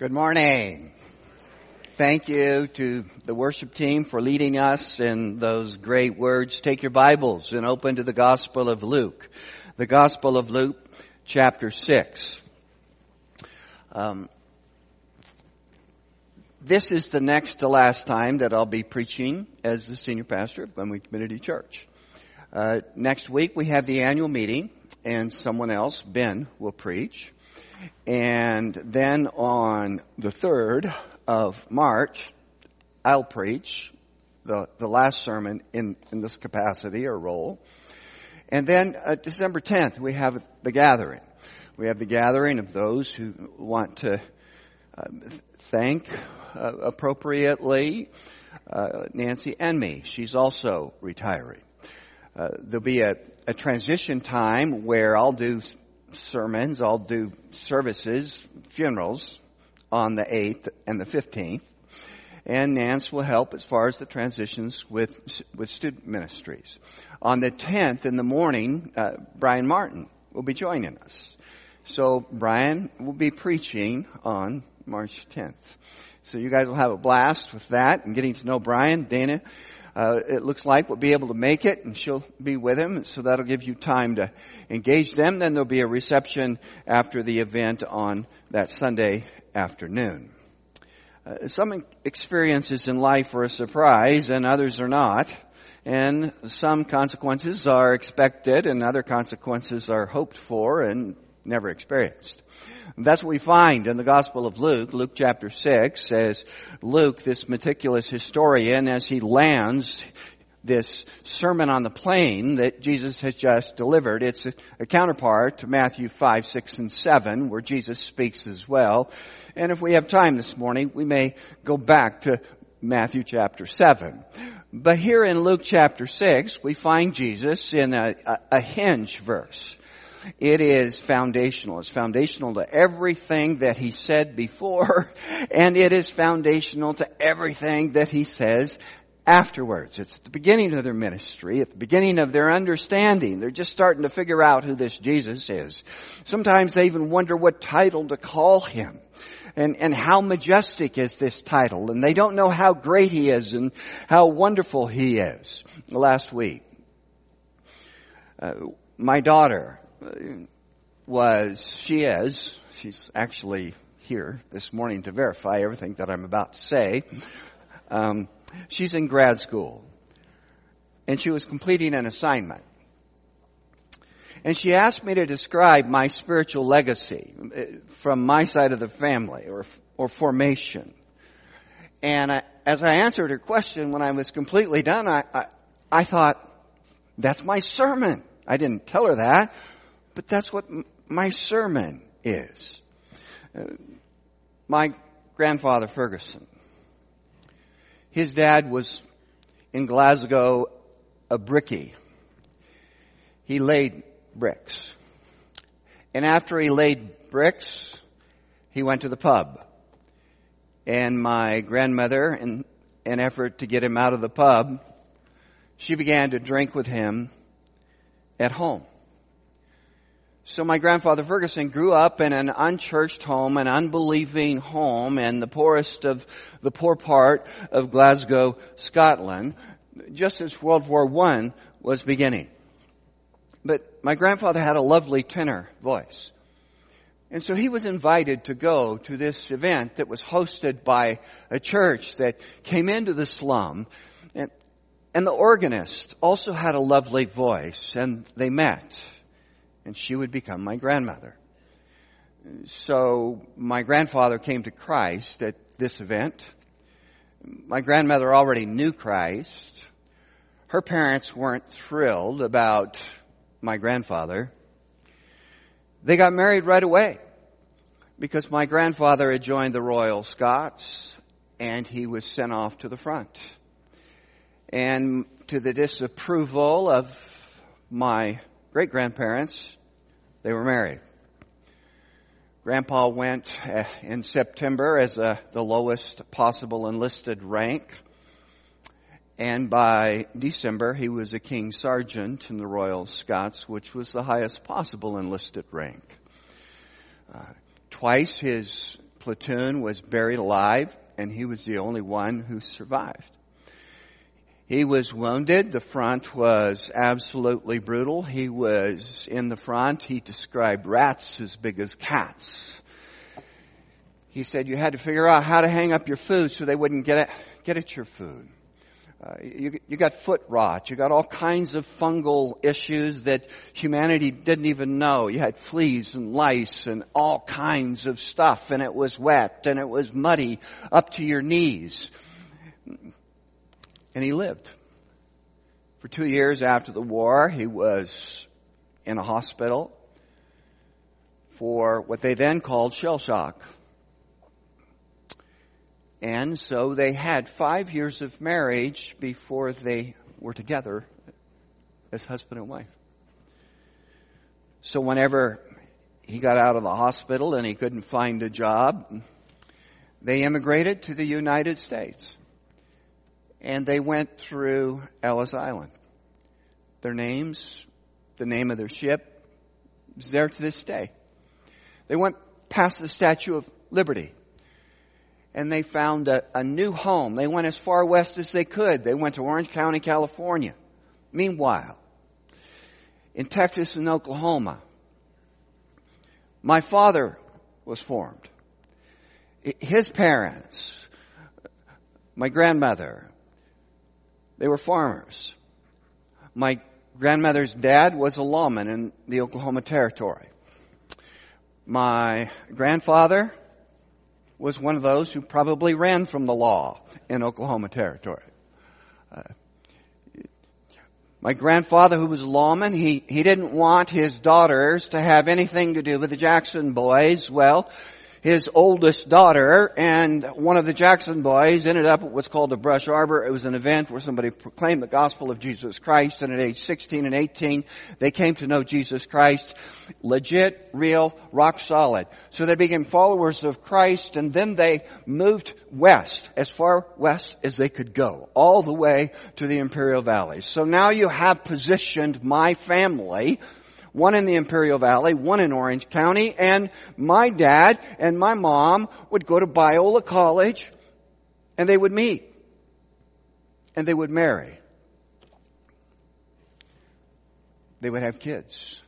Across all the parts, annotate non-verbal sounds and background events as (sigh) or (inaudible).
Good morning. Thank you to the worship team for leading us in those great words. Take your Bibles and open to the Gospel of Luke. The Gospel of Luke, chapter 6. Um, this is the next to last time that I'll be preaching as the senior pastor of Glenwood Community Church. Uh, next week we have the annual meeting and someone else, Ben, will preach. And then on the 3rd of March, I'll preach the, the last sermon in, in this capacity or role. And then uh, December 10th, we have the gathering. We have the gathering of those who want to uh, thank uh, appropriately uh, Nancy and me. She's also retiring. Uh, there'll be a, a transition time where I'll do sermons. I'll do services, funerals on the 8th and the 15th. And Nance will help as far as the transitions with, with student ministries. On the 10th in the morning, uh, Brian Martin will be joining us. So Brian will be preaching on March 10th. So you guys will have a blast with that and getting to know Brian. Dana uh, it looks like will be able to make it and she'll be with him. So that'll give you time to engage them. Then there'll be a reception after the event on that Sunday afternoon. Uh, some experiences in life are a surprise and others are not. And some consequences are expected and other consequences are hoped for and never experienced. That's what we find in the Gospel of Luke. Luke chapter 6 as Luke, this meticulous historian, as he lands this sermon on the plain that Jesus has just delivered. It's a, a, counterpart to Matthew 5, 6, and 7 where Jesus speaks as well. And if we have time this morning, we may go back to Matthew chapter 7. But here in Luke chapter 6, we find Jesus in a, a, a hinge verse. It is foundational. It's foundational to everything that he said before, (laughs) and it is foundational to everything that he says afterwards. It's the beginning of their ministry, at the beginning of their understanding. They're just starting to figure out who this Jesus is. Sometimes they even wonder what title to call him. And, and how majestic is this title? And they don't know how great he is and how wonderful he is. Last week, uh, my daughter was, she is, she's actually here this morning to verify everything that I'm about to say. Um, she's in grad school and she was completing an assignment. And she asked me to describe my spiritual legacy uh, from my side of the family or, or formation. And I, as I answered her question when I was completely done, I, I, I thought, that's my sermon. I didn't tell her that, but that's what my sermon is. Uh, my grandfather Ferguson, his dad was in Glasgow a brickie. He laid bricks. And after he laid bricks, he went to the pub. And my grandmother, in an effort to get him out of the pub, she began to drink with him at home. So my grandfather Ferguson grew up in an unchurched home, an unbelieving home in the poorest of the poor part of Glasgow, Scotland, just as World War I was beginning. But my grandfather had a lovely tenor voice. And so he was invited to go to this event that was hosted by a church that came into the slum. And, and the organist also had a lovely voice and they met and she would become my grandmother. So my grandfather came to Christ at this event. My grandmother already knew Christ. Her parents weren't thrilled about my grandfather. They got married right away because my grandfather had joined the Royal Scots and he was sent off to the front. And to the disapproval of my great grandparents, they were married. Grandpa went uh, in September as a, the lowest possible enlisted rank. And by December, he was a King Sergeant in the Royal Scots, which was the highest possible enlisted rank. Uh, twice his platoon was buried alive, and he was the only one who survived. He was wounded. The front was absolutely brutal. He was in the front. He described rats as big as cats. He said you had to figure out how to hang up your food so they wouldn't get at, get at your food. Uh, you, you got foot rot. You got all kinds of fungal issues that humanity didn't even know. You had fleas and lice and all kinds of stuff and it was wet and it was muddy up to your knees. And he lived. For two years after the war, he was in a hospital for what they then called shell shock. And so they had five years of marriage before they were together as husband and wife. So whenever he got out of the hospital and he couldn't find a job, they immigrated to the United States. And they went through Ellis Island. Their names, the name of their ship, is there to this day. They went past the Statue of Liberty and they found a, a, new home. They went as far west as they could. They went to Orange County, California. Meanwhile, in Texas and Oklahoma, my father was formed. His parents, my grandmother, they were farmers. My grandmother's dad was a lawman in the Oklahoma Territory. My grandfather was one of those who probably ran from the law in Oklahoma Territory. Uh, my grandfather, who was a lawman, he, he didn't want his daughters to have anything to do with the Jackson boys. Well, his oldest daughter and one of the Jackson boys ended up at what's called a brush arbor. It was an event where somebody proclaimed the gospel of Jesus Christ and at age 16 and 18 they came to know Jesus Christ. Legit, real, rock solid. So they became followers of Christ and then they moved west, as far west as they could go, all the way to the Imperial Valley. So now you have positioned my family one in the Imperial Valley, one in Orange County, and my dad and my mom would go to Biola College and they would meet and they would marry. They would have kids.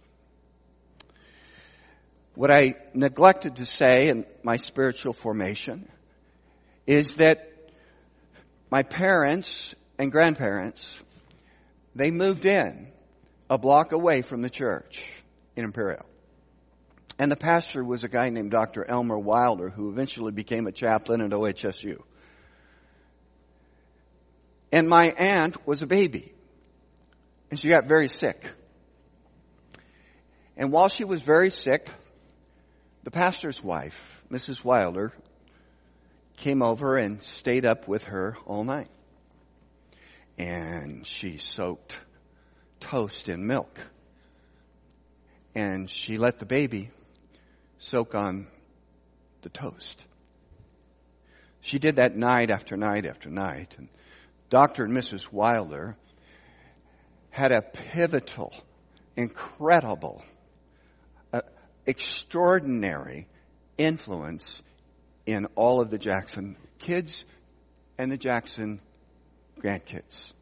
What I neglected to say in my spiritual formation is that my parents and grandparents, they moved in a block away from the church in Imperial. And the pastor was a guy named Dr. Elmer Wilder, who eventually became a chaplain at OHSU. And my aunt was a baby. And she got very sick. And while she was very sick, the pastor's wife, Mrs. Wilder, came over and stayed up with her all night. And she soaked toast in milk. And she let the baby soak on the toast. She did that night after night after night. And Dr. and Mrs. Wilder had a pivotal, incredible, uh, extraordinary influence in all of the Jackson kids and the Jackson grandkids.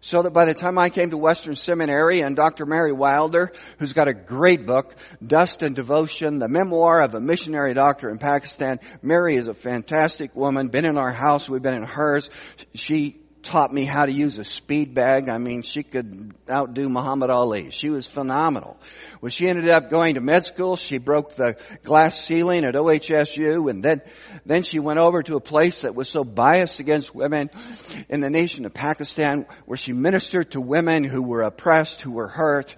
So that by the time I came to Western Seminary and Dr. Mary Wilder, who's got a great book, Dust and Devotion, the memoir of a missionary doctor in Pakistan, Mary is a fantastic woman, been in our house, we've been in hers. She taught me how to use a speed bag. I mean, she could outdo Muhammad Ali. She was phenomenal. When she ended up going to med school, she broke the glass ceiling at OHSU and then, then she went over to a place that was so biased against women in the nation of Pakistan where she ministered to women who were oppressed, who were hurt.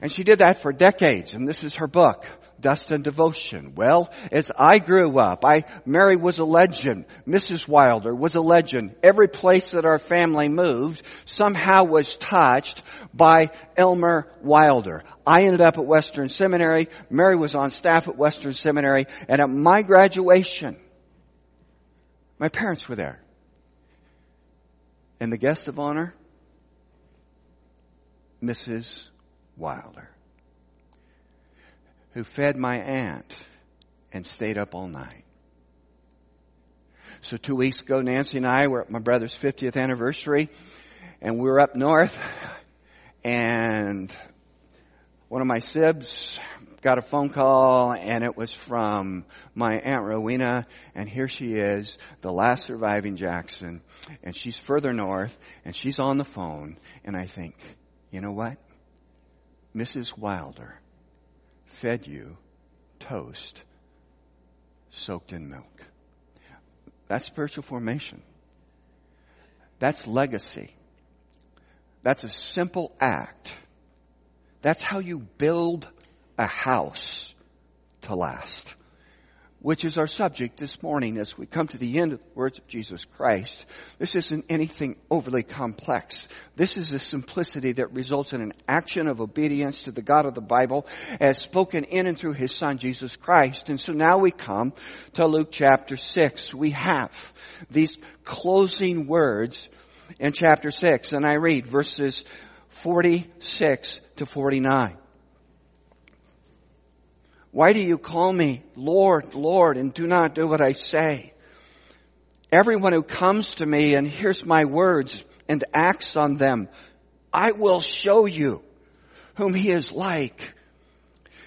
And she did that for decades and this is her book dust and devotion? Well, as I grew up, I, Mary was a legend. Mrs. Wilder was a legend. Every place that our family moved somehow was touched by Elmer Wilder. I ended up at Western Seminary. Mary was on staff at Western Seminary. And at my graduation, my parents were there. And the guest of honor, Mrs. Wilder who fed my aunt and stayed up all night. So two weeks ago, Nancy and I were at my brother's 50th anniversary and we were up north and one of my sibs got a phone call and it was from my Aunt Rowena and here she is, the last surviving Jackson and she's further north and she's on the phone and I think, you know what? Mrs. Wilder fed you toast soaked in milk. That's spiritual formation. That's legacy. That's a simple act. That's how you build a house to last which is our subject this morning as we come to the end of the words of Jesus Christ. This isn't anything overly complex. This is a simplicity that results in an action of obedience to the God of the Bible as spoken in and through His Son Jesus Christ. And so now we come to Luke chapter 6. We have these closing words in chapter 6 and I read verses 46 to 49. Why do you call me Lord, Lord, and do not do what I say? Everyone who comes to me and hears my words and acts on them, I will show you whom he is like.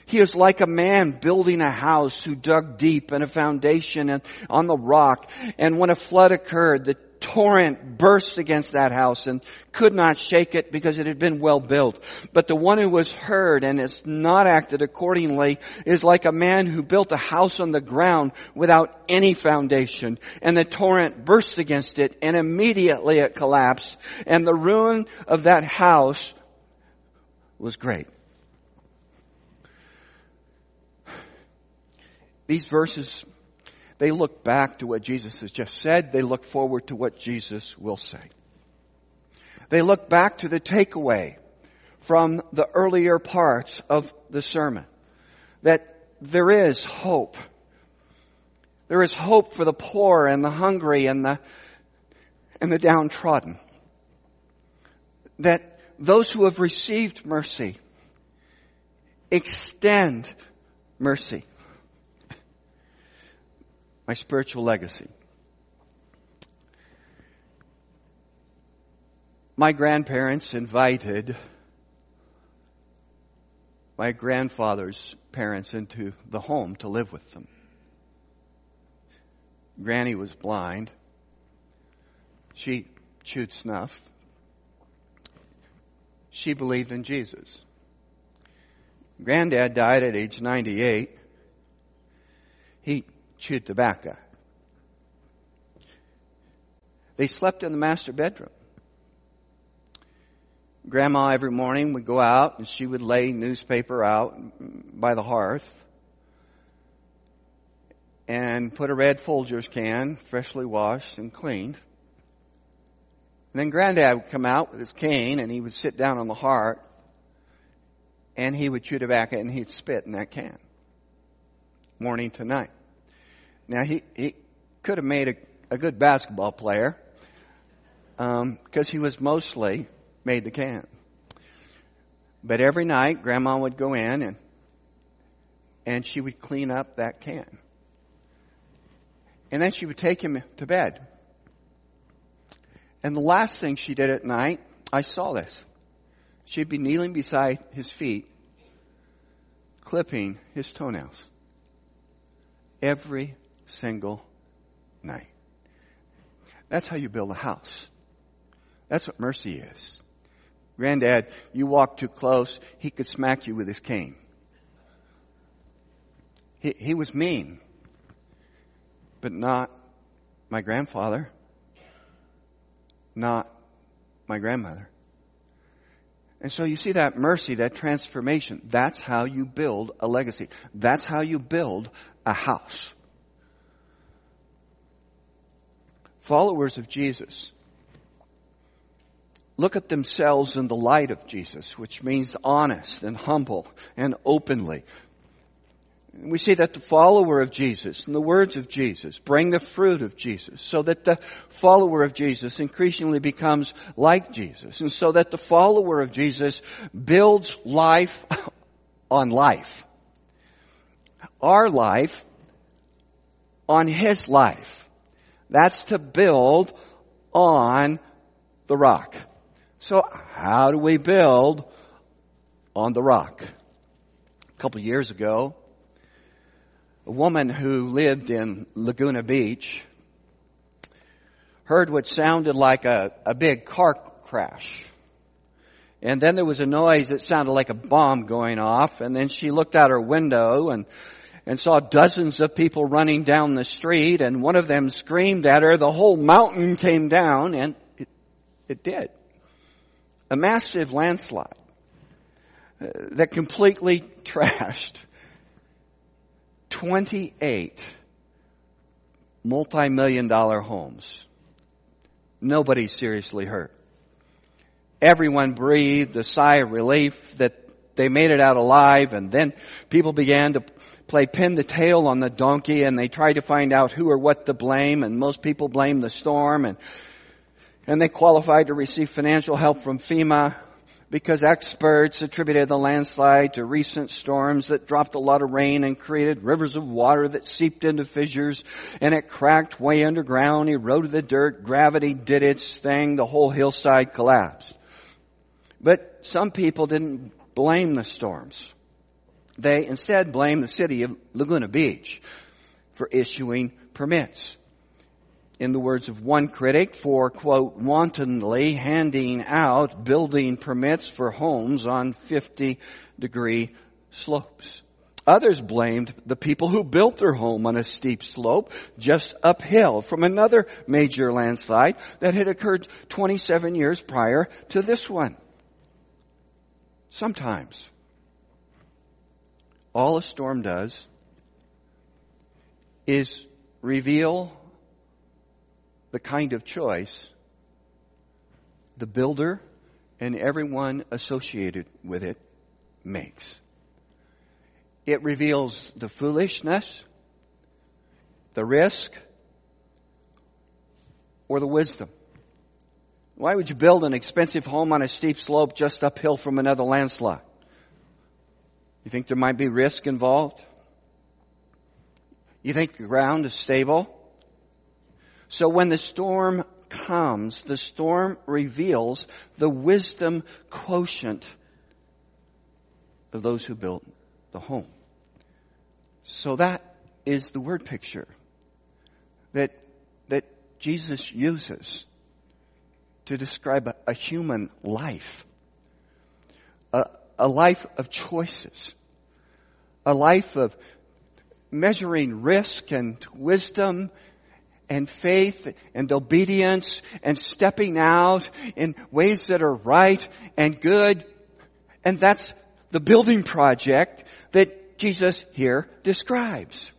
He is like a man building a house who dug deep in a foundation and on the rock. And when a flood occurred, the torrent burst against that house and could not shake it because it had been well built. But the one who was heard and has not acted accordingly is like a man who built a house on the ground without any foundation. And the torrent burst against it and immediately it collapsed. And the ruin of that house was great. These verses they look back to what Jesus has just said. They look forward to what Jesus will say. They look back to the takeaway from the earlier parts of the sermon. That there is hope. There is hope for the poor and the hungry and the, and the downtrodden. That those who have received mercy extend mercy my spiritual legacy. My grandparents invited my grandfather's parents into the home to live with them. Granny was blind. She chewed snuff. She believed in Jesus. Granddad died at age 98. He chewed tobacco. They slept in the master bedroom. Grandma every morning would go out and she would lay newspaper out by the hearth and put a red Folgers can, freshly washed and cleaned. And then granddad would come out with his cane and he would sit down on the hearth and he would chew tobacco and he'd spit in that can. Morning to night. Now he, he could have made a, a good basketball player because um, he was mostly made the can. But every night, Grandma would go in and and she would clean up that can. And then she would take him to bed. And the last thing she did at night, I saw this. She'd be kneeling beside his feet, clipping his toenails. Every single night. That's how you build a house. That's what mercy is. Granddad, you walk too close, he could smack you with his cane. He, he was mean, but not my grandfather, not my grandmother. And so you see that mercy, that transformation, that's how you build a legacy. That's how you build a house. Followers of Jesus look at themselves in the light of Jesus, which means honest and humble and openly. We see that the follower of Jesus and the words of Jesus bring the fruit of Jesus so that the follower of Jesus increasingly becomes like Jesus and so that the follower of Jesus builds life (laughs) on life. Our life on His life That's to build on the rock. So how do we build on the rock? A couple years ago, a woman who lived in Laguna Beach heard what sounded like a, a big car crash. And then there was a noise that sounded like a bomb going off. And then she looked out her window and, and saw dozens of people running down the street. And one of them screamed at her. The whole mountain came down and it, it did. A massive landslide uh, that completely (laughs) trashed 28 multi-million dollar homes. Nobody seriously hurt. Everyone breathed a sigh of relief that they made it out alive and then people began to play pin the tail on the donkey and they try to find out who or what to blame and most people blame the storm and and they qualified to receive financial help from FEMA because experts attributed the landslide to recent storms that dropped a lot of rain and created rivers of water that seeped into fissures and it cracked way underground, eroded the dirt, gravity did its thing, the whole hillside collapsed. But some people didn't blame the storms. They instead blamed the city of Laguna Beach for issuing permits in the words of one critic, for, quote, wantonly handing out building permits for homes on 50 degree slopes. Others blamed the people who built their home on a steep slope just uphill from another major landslide that had occurred 27 years prior to this one. Sometimes all a storm does is reveal the kind of choice the builder and everyone associated with it makes. It reveals the foolishness, the risk, or the wisdom. Why would you build an expensive home on a steep slope just uphill from another landslide? You think there might be risk involved? You think the ground is stable? So when the storm comes, the storm reveals the wisdom quotient of those who built the home. So that is the word picture that, that Jesus uses to describe a, a human life. A, a life of choices. A life of measuring risk and wisdom and faith and obedience and stepping out in ways that are right and good. And that's the building project that Jesus here describes.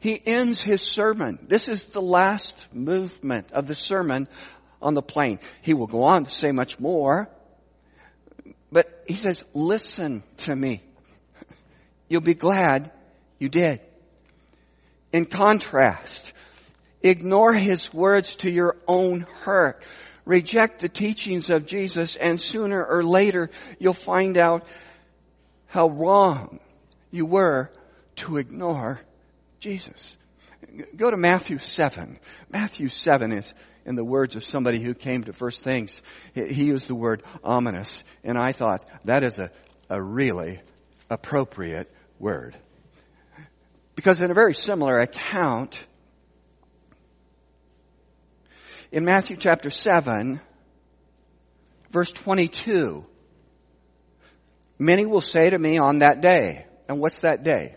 He ends his sermon. This is the last movement of the sermon on the plain. He will go on to say much more, but he says, listen to me. You'll be glad you did. In contrast, ignore his words to your own hurt. Reject the teachings of Jesus and sooner or later you'll find out how wrong you were to ignore Jesus. Go to Matthew 7. Matthew 7 is in the words of somebody who came to First Things. He used the word ominous and I thought that is a, a really appropriate word. Because in a very similar account, in Matthew chapter 7, verse 22, many will say to me on that day, and what's that day?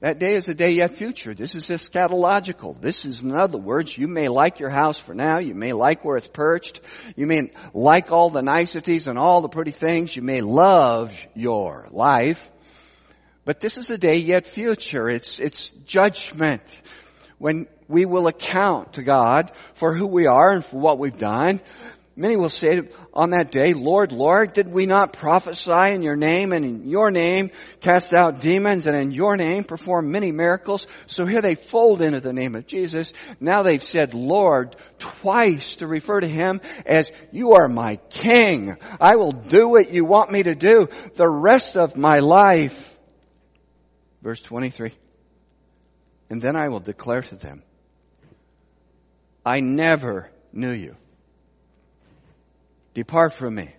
That day is a day yet future. This is eschatological. This is, in other words, you may like your house for now. You may like where it's perched. You may like all the niceties and all the pretty things. You may love your life. But this is a day yet future. It's, it's judgment when we will account to God for who we are and for what we've done. Many will say on that day, Lord, Lord, did we not prophesy in your name and in your name cast out demons and in your name perform many miracles? So here they fold into the name of Jesus. Now they've said Lord twice to refer to him as you are my king. I will do what you want me to do the rest of my life. Verse 23. And then I will declare to them, I never knew you. Depart from me.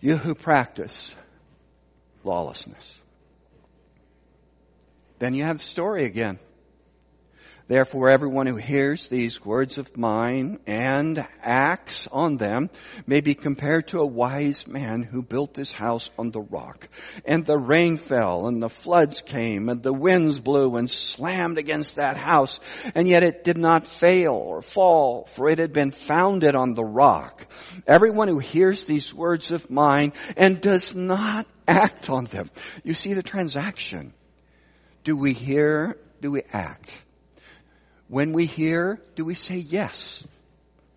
You who practice lawlessness. Then you have the story again. Therefore, everyone who hears these words of mine and acts on them may be compared to a wise man who built his house on the rock. And the rain fell and the floods came and the winds blew and slammed against that house. And yet it did not fail or fall for it had been founded on the rock. Everyone who hears these words of mine and does not act on them. You see the transaction. Do we hear? Do we act? When we hear, do we say yes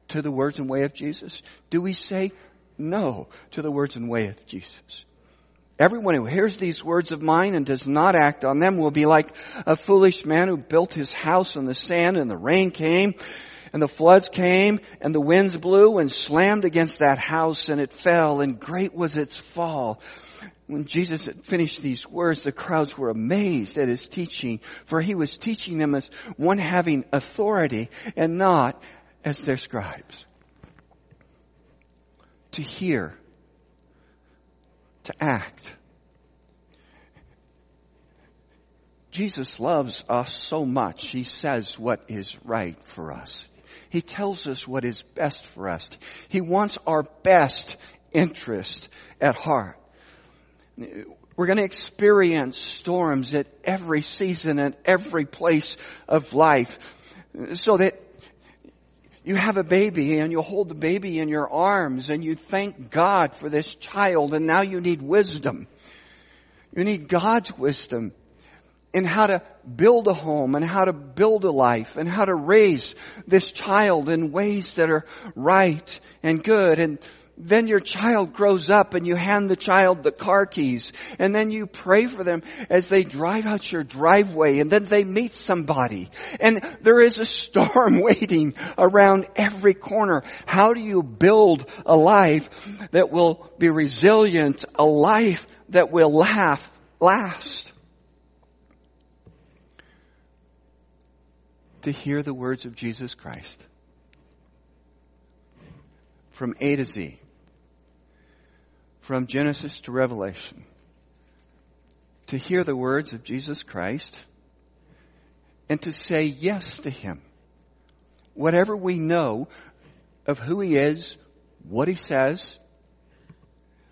to the words and way of Jesus? Do we say no to the words and way of Jesus? Everyone who hears these words of mine and does not act on them will be like a foolish man who built his house on the sand and the rain came and the floods came and the winds blew and slammed against that house and it fell and great was its fall when Jesus had finished these words, the crowds were amazed at his teaching, for he was teaching them as one having authority and not as their scribes. To hear, to act. Jesus loves us so much, he says what is right for us. He tells us what is best for us. He wants our best interest at heart. We're going to experience storms at every season and every place of life so that you have a baby and you hold the baby in your arms and you thank God for this child and now you need wisdom. You need God's wisdom in how to build a home and how to build a life and how to raise this child in ways that are right and good. And then your child grows up and you hand the child the car keys and then you pray for them as they drive out your driveway and then they meet somebody and there is a storm (laughs) waiting around every corner. How do you build a life that will be resilient, a life that will laugh, last? To hear the words of Jesus Christ from A to Z from Genesis to Revelation to hear the words of Jesus Christ and to say yes to Him. Whatever we know of who He is, what He says,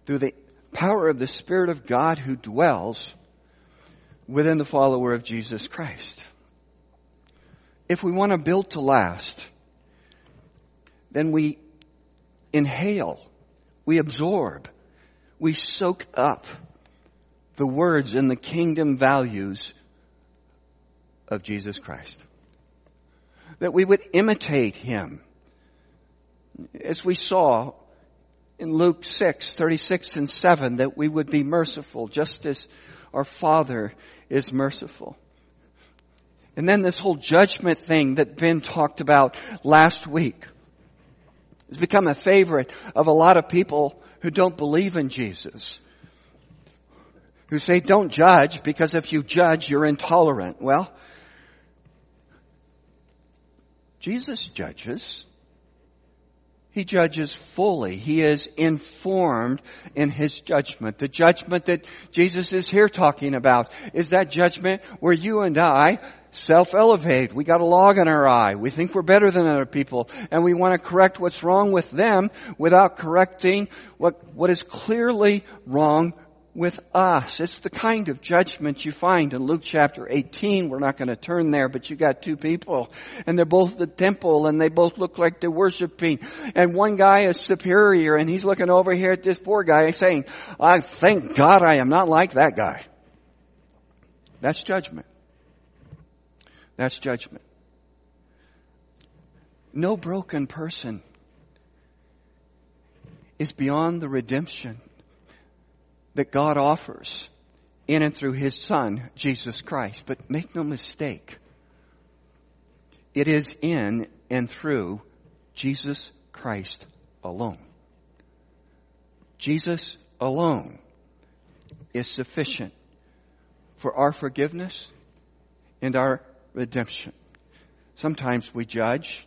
through the power of the Spirit of God who dwells within the follower of Jesus Christ. If we want to build to last, then we inhale, we absorb, we soak up the words and the kingdom values of Jesus Christ. That we would imitate Him. As we saw in Luke 6, 36 and 7, that we would be merciful just as our Father is merciful. And then this whole judgment thing that Ben talked about last week has become a favorite of a lot of people who don't believe in Jesus. Who say don't judge because if you judge you're intolerant. Well, Jesus judges. He judges fully. He is informed in his judgment. The judgment that Jesus is here talking about is that judgment where you and I self-elevate. We got a log in our eye. We think we're better than other people and we want to correct what's wrong with them without correcting what, what is clearly wrong with us. It's the kind of judgment you find in Luke chapter 18. We're not going to turn there, but you got two people and they're both the temple and they both look like they're worshiping. And one guy is superior and he's looking over here at this poor guy saying, I thank God I am not like that guy. That's judgment. That's judgment. No broken person is beyond the redemption that God offers in and through His Son, Jesus Christ. But make no mistake, it is in and through Jesus Christ alone. Jesus alone is sufficient for our forgiveness and our redemption. Sometimes we judge.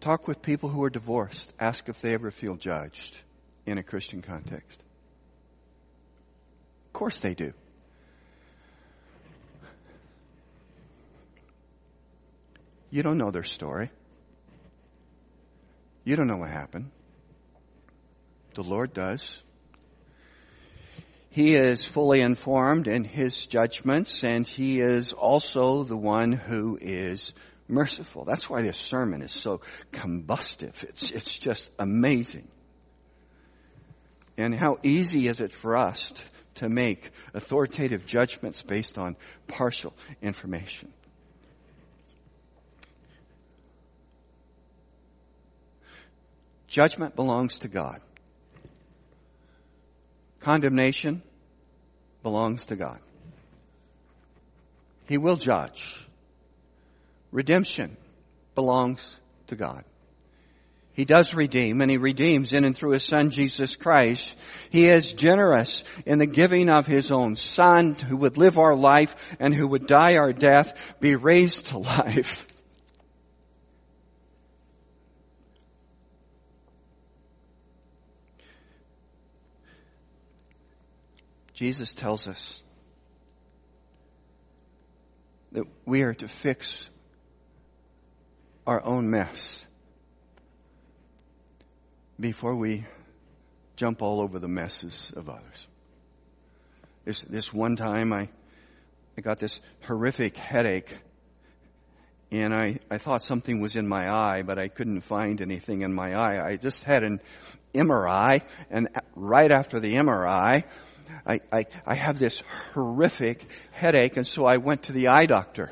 Talk with people who are divorced. Ask if they ever feel judged in a Christian context. Of course they do. You don't know their story. You don't know what happened. The Lord does. He is fully informed in his judgments and he is also the one who is merciful. That's why this sermon is so combustive. It's, it's just amazing. And how easy is it for us to make authoritative judgments based on partial information? Judgment belongs to God. Condemnation belongs to God. He will judge. Redemption belongs to God. He does redeem and he redeems in and through his son Jesus Christ. He is generous in the giving of his own son who would live our life and who would die our death, be raised to (laughs) life. Jesus tells us that we are to fix our own mess before we jump all over the messes of others. This, this one time I, I got this horrific headache and I, I thought something was in my eye, but I couldn't find anything in my eye. I just had an MRI and right after the MRI, I, I, I have this horrific headache and so I went to the eye doctor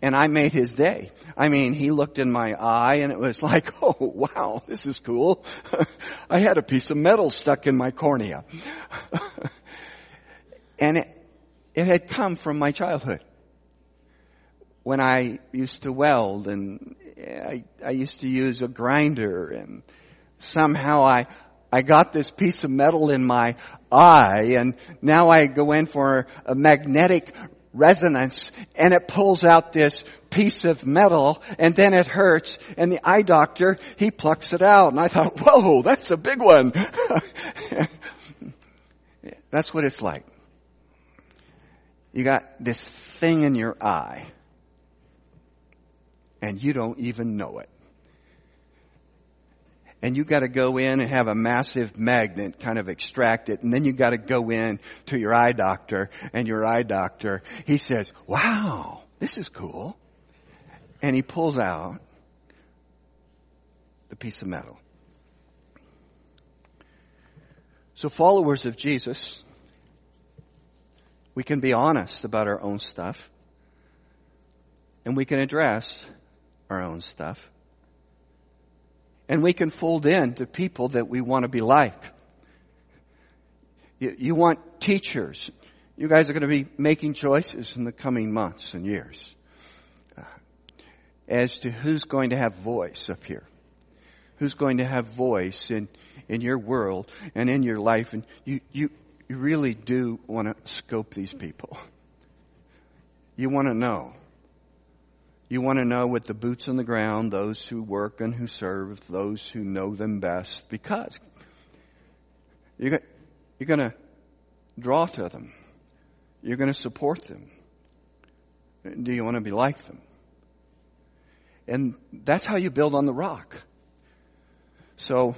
and I made his day. I mean, he looked in my eye and it was (laughs) like, oh wow, this is cool. (laughs) I had a piece of metal stuck in my cornea. (laughs) and it, it had come from my childhood. When I used to weld and I, I used to use a grinder and somehow I, I got this piece of metal in my eye and now I go in for a magnetic resonance and it pulls out this piece of metal and then it hurts and the eye doctor, he plucks it out and I thought, whoa, that's a big one. (laughs) that's what it's like. You got this thing in your eye and you don't even know it and you got to go in and have a massive magnet kind of extract it and then you got to go in to your eye doctor and your eye doctor he says wow this is cool. And he pulls out the piece of metal. So followers of jesus we can be honest about our own stuff and we can address our own stuff and we can fold in to people that we want to be like. You, you want teachers. You guys are going to be making choices in the coming months and years uh, as to who's going to have voice up here. Who's going to have voice in, in your world and in your life. And you, you, you really do want to scope these people. You want to know you want to know with the boots on the ground, those who work and who serve, those who know them best, because you're, going to draw to them. You're going to support them. Do you want to be like them? And that's how you build on the rock. So,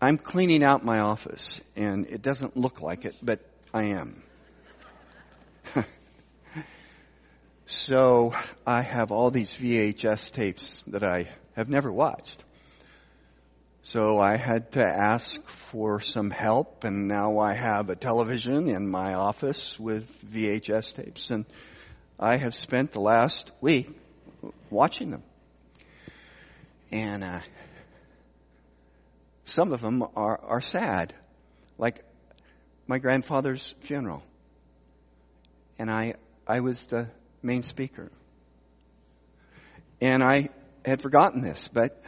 I'm cleaning out my office, and it doesn't look like it, but I am. So I have all these VHS tapes that I have never watched. So I had to ask for some help and now I have a television in my office with VHS tapes and I have spent the last week watching them. And, uh, some of them are, are sad. Like my grandfather's funeral. And I, I was the main speaker. And I had forgotten this, but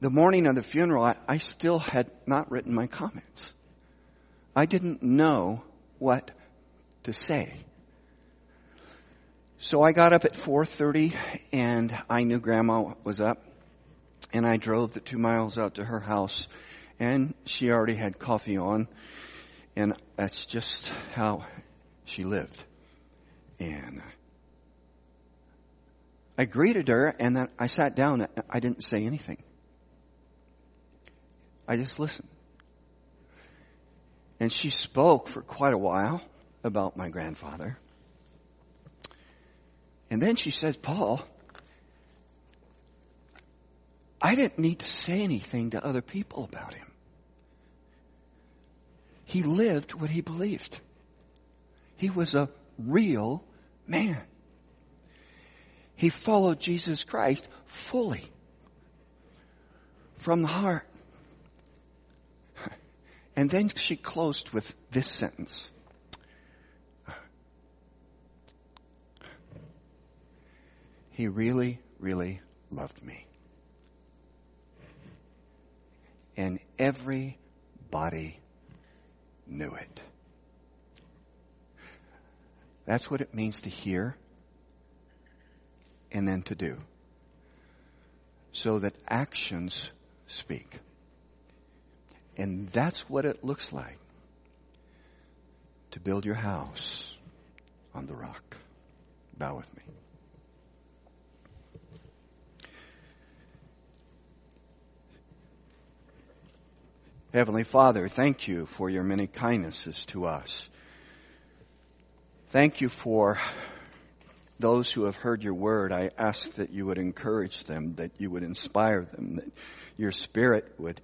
the morning of the funeral, I, I still had not written my comments. I didn't know what to say. So I got up at 4.30 and I knew grandma was up and I drove the two miles out to her house and she already had coffee on and that's just how she lived. And I greeted her and then I sat down. I didn't say anything. I just listened. And she spoke for quite a while about my grandfather. And then she says, Paul, I didn't need to say anything to other people about him. He lived what he believed. He was a real man. He followed Jesus Christ fully from the heart. And then she closed with this sentence. He really, really loved me. And everybody knew it. That's what it means to hear and then to do. So that actions speak. And that's what it looks like to build your house on the rock. Bow with me. Heavenly Father, thank you for your many kindnesses to us. Thank you for those who have heard your word. I ask that you would encourage them, that you would inspire them, that your spirit would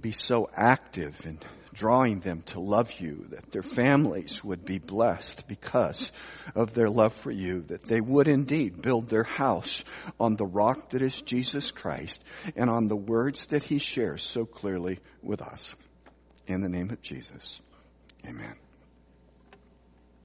be so active in drawing them to love you, that their families would be blessed because of their love for you, that they would indeed build their house on the rock that is Jesus Christ and on the words that he shares so clearly with us. In the name of Jesus, amen.